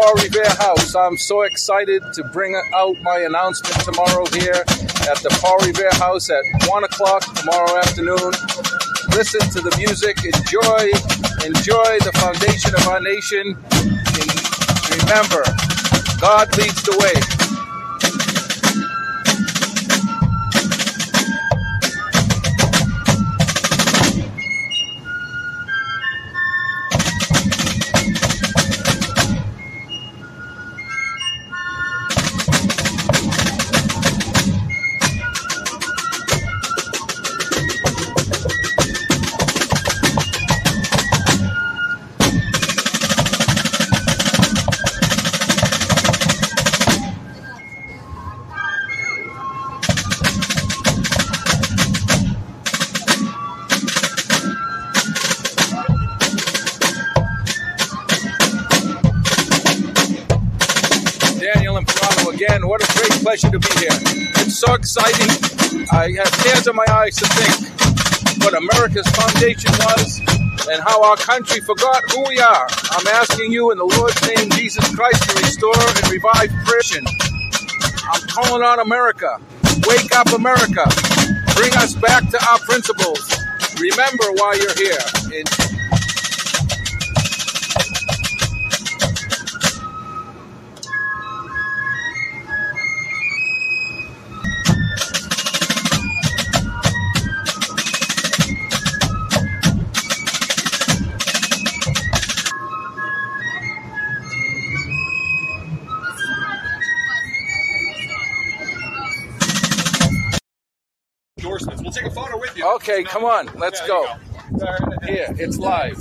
Paul Revere House. I'm so excited to bring out my announcement tomorrow here at the Paul Revere House at 1 o'clock tomorrow afternoon. Listen to the music, enjoy, enjoy the foundation of our nation. And remember, God leads the way. Again. What a great pleasure to be here. It's so exciting. I have tears in my eyes to think what America's foundation was and how our country forgot who we are. I'm asking you in the Lord's name, Jesus Christ, to restore and revive Christian. I'm calling on America. Wake up, America. Bring us back to our principles. Remember why you're here. And endorsements. We'll take a photo with you. Okay, come on, let's Yeah, go. go. Here, it's live.